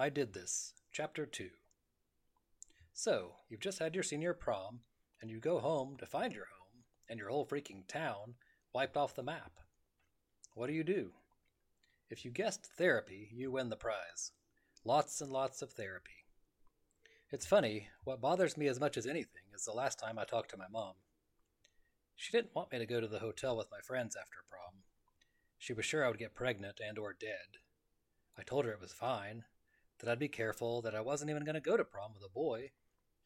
I Did This, Chapter 2. So, you've just had your senior prom, and you go home to find your home, and your whole freaking town wiped off the map. What do you do? If you guessed therapy, you win the prize. Lots and lots of therapy. It's funny, what bothers me as much as anything is the last time I talked to my mom. She didn't want me to go to the hotel with my friends after prom. She was sure I would get pregnant and or dead. I told her it was fine, that I'd be careful, that I wasn't even going to go to prom with a boy,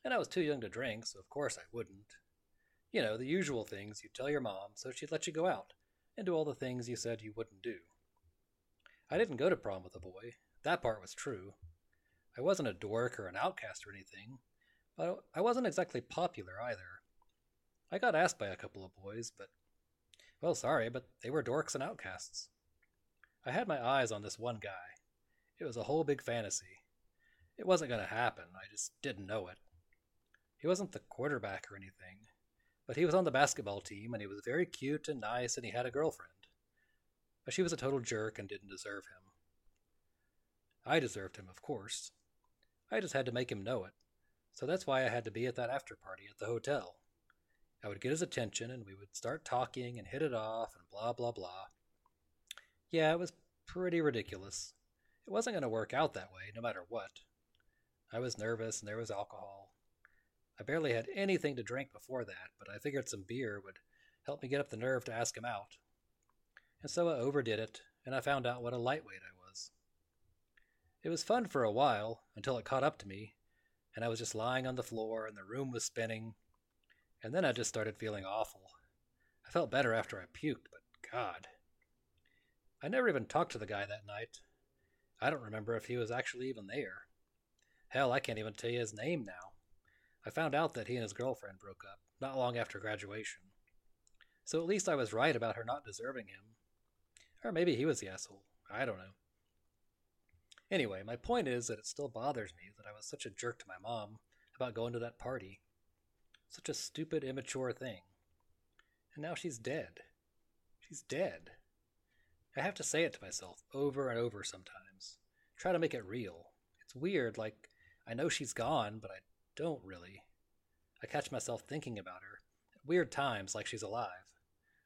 and I was too young to drink, so of course I wouldn't. You know, the usual things you tell your mom so she'd let you go out and do all the things you said you wouldn't do. I didn't go to prom with a boy. That part was true. I wasn't a dork or an outcast or anything, but I wasn't exactly popular either. I got asked by a couple of boys, but, well, sorry, but they were dorks and outcasts. I had my eyes on this one guy. It was a whole big fantasy. It wasn't going to happen, I just didn't know it. He wasn't the quarterback or anything, but he was on the basketball team and he was very cute and nice and he had a girlfriend. But she was a total jerk and didn't deserve him. I deserved him, of course. I just had to make him know it, so that's why I had to be at that after party at the hotel. I would get his attention and we would start talking and hit it off and blah blah blah. Yeah, it was pretty ridiculous. It wasn't going to work out that way, no matter what. I was nervous and there was alcohol. I barely had anything to drink before that, but I figured some beer would help me get up the nerve to ask him out. And so I overdid it, and I found out what a lightweight I was. It was fun for a while, until it caught up to me, and I was just lying on the floor and the room was spinning, and then I just started feeling awful. I felt better after I puked, but God. I never even talked to the guy that night. I don't remember if he was actually even there. Hell, I can't even tell you his name now. I found out that he and his girlfriend broke up, not long after graduation. So at least I was right about her not deserving him. Or maybe he was the asshole. I don't know. Anyway, my point is that it still bothers me that I was such a jerk to my mom about going to that party. Such a stupid, immature thing. And now she's dead. She's dead. I have to say it to myself over and over sometimes. Try to make it real. It's weird, like, I know she's gone, but I don't really. I catch myself thinking about her at weird times like she's alive.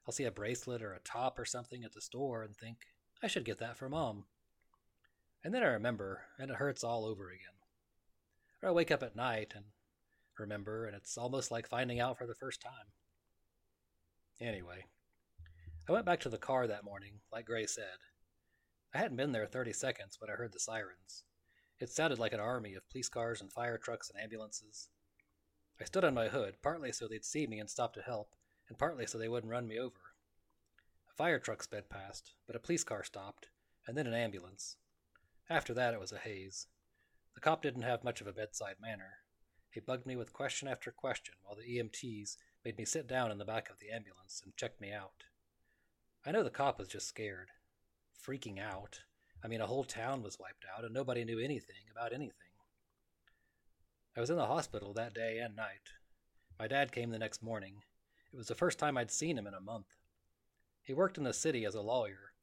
I'll see a bracelet or a top or something at the store and think, I should get that for mom. And then I remember, and it hurts all over again. Or I wake up at night and remember, and it's almost like finding out for the first time. Anyway, I went back to the car that morning, like Gray said. I hadn't been there 30 seconds when I heard the sirens. It sounded like an army of police cars and fire trucks and ambulances. I stood on my hood, partly so they'd see me and stop to help, and partly so they wouldn't run me over. A fire truck sped past, but a police car stopped, and then an ambulance. After that, it was a haze. The cop didn't have much of a bedside manner. He bugged me with question after question while the EMTs made me sit down in the back of the ambulance and checked me out. I know the cop was just scared. Freaking out. I mean, a whole town was wiped out, and nobody knew anything about anything. I was in the hospital that day and night. My dad came the next morning. It was the first time I'd seen him in a month. He worked in the city as a lawyer.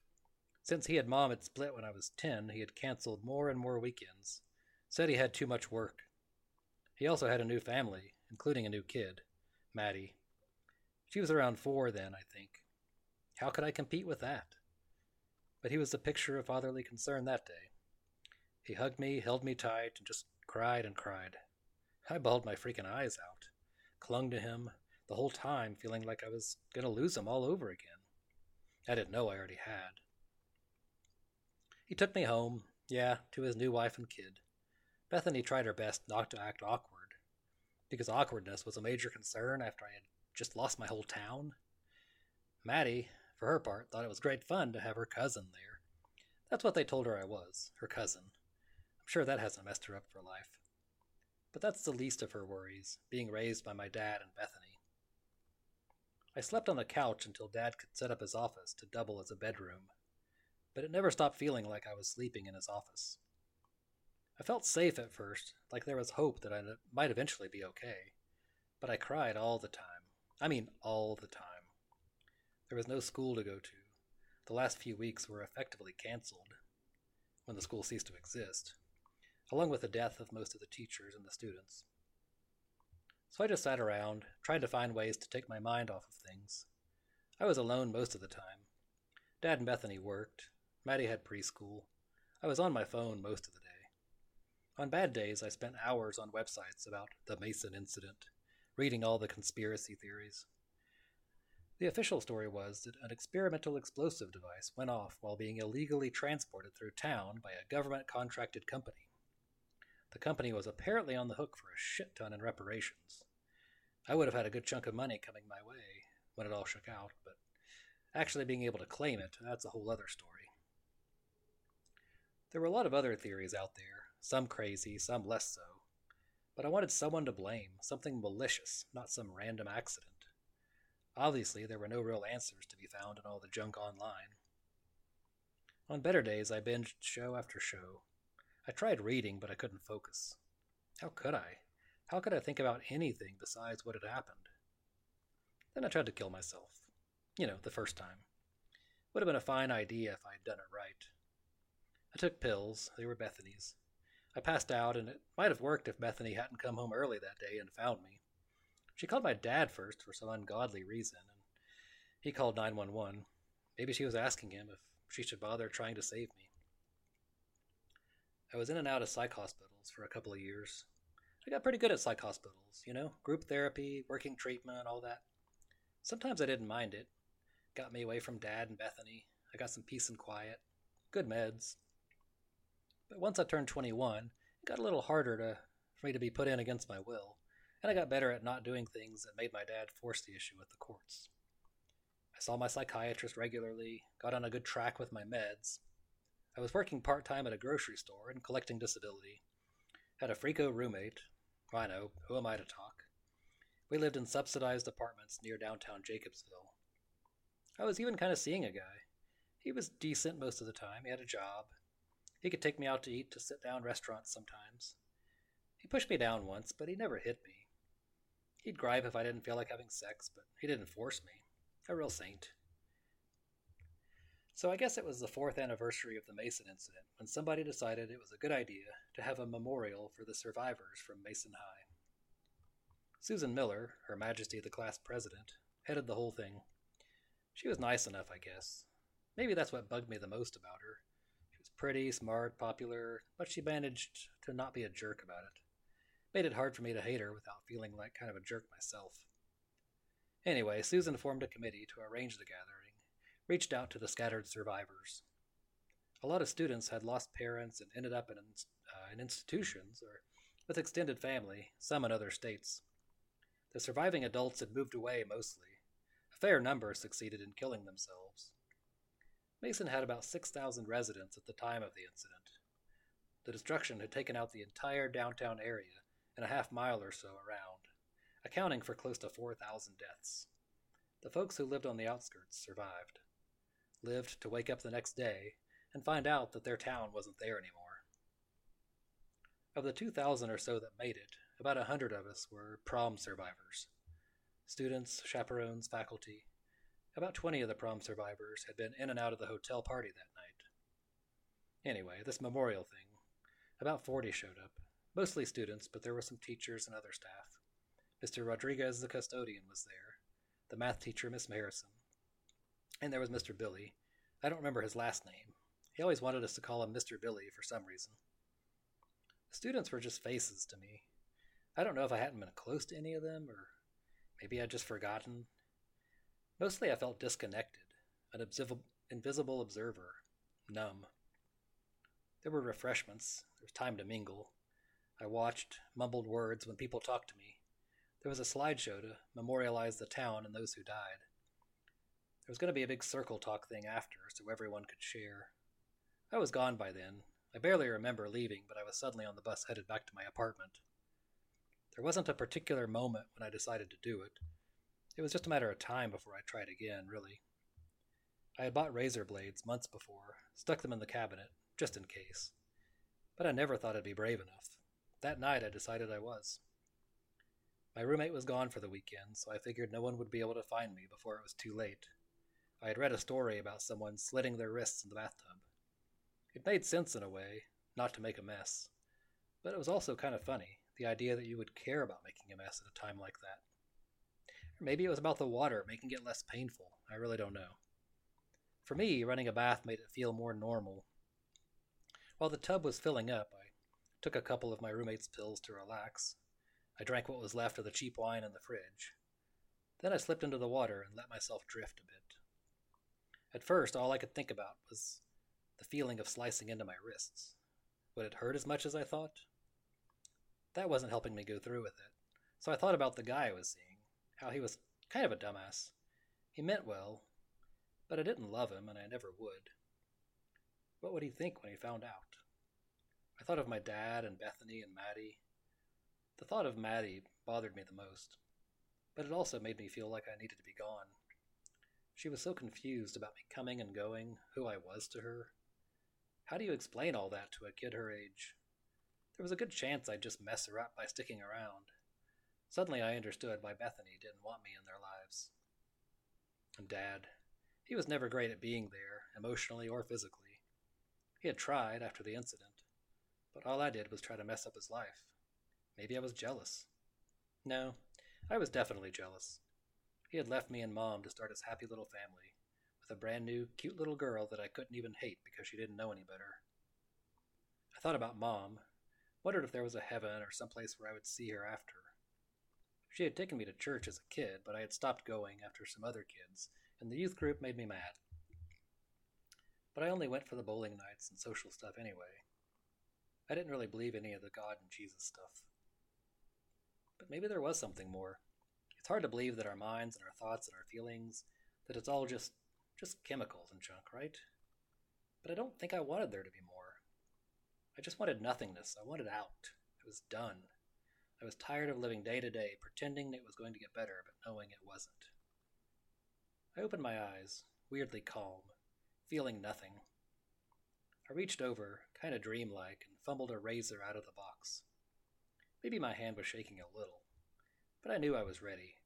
Since he and Mom had split when I was 10, he had canceled more and more weekends. Said he had too much work. He also had a new family, including a new kid, Maddie. She was around four then, I think. How could I compete with that? But he was the picture of fatherly concern that day. He hugged me, held me tight, and just cried and cried. I bawled my freaking eyes out, clung to him, the whole time feeling like I was going to lose him all over again. I didn't know I already had. He took me home, yeah, to his new wife and kid. Bethany tried her best not to act awkward, because awkwardness was a major concern after I had just lost my whole town. Maddie, for her part, thought it was great fun to have her cousin there. That's what they told her I was, her cousin. I'm sure that hasn't messed her up for life. But that's the least of her worries, being raised by my dad and Bethany. I slept on the couch until Dad could set up his office to double as a bedroom, but it never stopped feeling like I was sleeping in his office. I felt safe at first, like there was hope that I might eventually be okay, but I cried all the time. I mean, all the time. There was no school to go to. The last few weeks were effectively canceled when the school ceased to exist. along with the death of most of the teachers and the students. So I just sat around, trying to find ways to take my mind off of things. I was alone most of the time. Dad and Bethany worked. Maddie had preschool. I was on my phone most of the day. On bad days, I spent hours on websites about the Mason incident, reading all the conspiracy theories. The official story was that an experimental explosive device went off while being illegally transported through town by a government contracted company. The company was apparently on the hook for a shit ton in reparations. I would have had a good chunk of money coming my way when it all shook out, but actually being able to claim it, that's a whole other story. There were a lot of other theories out there, some crazy, some less so. But I wanted someone to blame, something malicious, not some random accident. Obviously, there were no real answers to be found in all the junk online. On better days, I binged show after show. I tried reading, but I couldn't focus. How could I? How could I think about anything besides what had happened? Then I tried to kill myself. You know, the first time. Would have been a fine idea if I'd done it right. I took pills, they were Bethany's. I passed out, and it might have worked if Bethany hadn't come home early that day and found me. She called my dad first for some ungodly reason, and he called 911. Maybe she was asking him if she should bother trying to save me. I was in and out of psych hospitals for a couple of years. I got pretty good at psych hospitals, you know, group therapy, working treatment, all that. Sometimes I didn't mind it. Got me away from Dad and Bethany. I got some peace and quiet. Good meds. But once I turned 21, it got a little harder to, for me to be put in against my will and I got better at not doing things that made my dad force the issue with the courts. I saw my psychiatrist regularly, got on a good track with my meds. I was working part time at a grocery store and collecting disability. Had a freako roommate. I know, who am I to talk? We lived in subsidized apartments near downtown Jacobsville. I was even kind of seeing a guy. He was decent most of the time, he had a job. He could take me out to eat to sit down restaurants sometimes. He pushed me down once, but he never hit me. He'd gripe if I didn't feel like having sex, but he didn't force me. A real saint. So I guess it was the fourth anniversary of the Mason incident when somebody decided it was a good idea to have a memorial for the survivors from Mason High. Susan Miller, Her Majesty the class president, headed the whole thing. She was nice enough, I guess. Maybe that's what bugged me the most about her. She was pretty, smart, popular, but she managed to not be a jerk about it made it hard for me to hate her without feeling like kind of a jerk myself. Anyway, Susan formed a committee to arrange the gathering, reached out to the scattered survivors. A lot of students had lost parents and ended up in, uh, in institutions or with extended family, some in other states. The surviving adults had moved away mostly. A fair number succeeded in killing themselves. Mason had about 6,000 residents at the time of the incident. The destruction had taken out the entire downtown area and a half mile or so around, accounting for close to 4,000 deaths. The folks who lived on the outskirts survived, lived to wake up the next day and find out that their town wasn't there anymore. Of the 2,000 or so that made it, about a hundred of us were prom survivors. Students, chaperones, faculty. About 20 of the prom survivors had been in and out of the hotel party that night. Anyway, this memorial thing, about 40 showed up, Mostly students, but there were some teachers and other staff. Mr. Rodriguez, the custodian, was there, the math teacher, Miss Harrison. And there was Mr. Billy. I don't remember his last name. He always wanted us to call him Mr. Billy for some reason. The students were just faces to me. I don't know if I hadn't been close to any of them, or maybe I'd just forgotten. Mostly I felt disconnected, an invisible observer, numb. There were refreshments, there was time to mingle, I watched, mumbled words when people talked to me. There was a slideshow to memorialize the town and those who died. There was going to be a big circle talk thing after, so everyone could share. I was gone by then. I barely remember leaving, but I was suddenly on the bus headed back to my apartment. There wasn't a particular moment when I decided to do it. It was just a matter of time before I tried again, really. I had bought razor blades months before, stuck them in the cabinet, just in case. But I never thought I'd be brave enough. That night, I decided I was. My roommate was gone for the weekend, so I figured no one would be able to find me before it was too late. I had read a story about someone slitting their wrists in the bathtub. It made sense in a way, not to make a mess. But it was also kind of funny, the idea that you would care about making a mess at a time like that. Or maybe it was about the water, making it less painful. I really don't know. For me, running a bath made it feel more normal. While the tub was filling up, I took a couple of my roommate's pills to relax. I drank what was left of the cheap wine in the fridge. Then I slipped into the water and let myself drift a bit. At first, all I could think about was the feeling of slicing into my wrists. Would it hurt as much as I thought? That wasn't helping me go through with it, so I thought about the guy I was seeing, how he was kind of a dumbass. He meant well, but I didn't love him, and I never would. What would he think when he found out? I thought of my dad and Bethany and Maddie. The thought of Maddie bothered me the most, but it also made me feel like I needed to be gone. She was so confused about me coming and going, who I was to her. How do you explain all that to a kid her age? There was a good chance I'd just mess her up by sticking around. Suddenly I understood why Bethany didn't want me in their lives. And Dad, he was never great at being there, emotionally or physically. He had tried after the incident, but all I did was try to mess up his life. Maybe I was jealous. No, I was definitely jealous. He had left me and Mom to start his happy little family, with a brand new, cute little girl that I couldn't even hate because she didn't know any better. I thought about Mom, wondered if there was a heaven or some place where I would see her after. She had taken me to church as a kid, but I had stopped going after some other kids, and the youth group made me mad. But I only went for the bowling nights and social stuff anyway. I didn't really believe any of the God and Jesus stuff. But maybe there was something more. It's hard to believe that our minds and our thoughts and our feelings, that it's all just just chemicals and junk, right? But I don't think I wanted there to be more. I just wanted nothingness. I wanted out. I was done. I was tired of living day to day, pretending it was going to get better, but knowing it wasn't. I opened my eyes, weirdly calm, feeling nothing. I reached over, kind of dreamlike, and fumbled a razor out of the box. Maybe my hand was shaking a little, but I knew I was ready.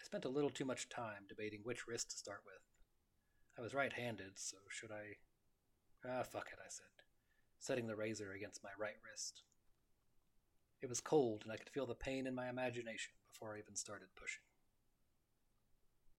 I spent a little too much time debating which wrist to start with. I was right handed, so should I. Ah, fuck it, I said, setting the razor against my right wrist. It was cold, and I could feel the pain in my imagination before I even started pushing.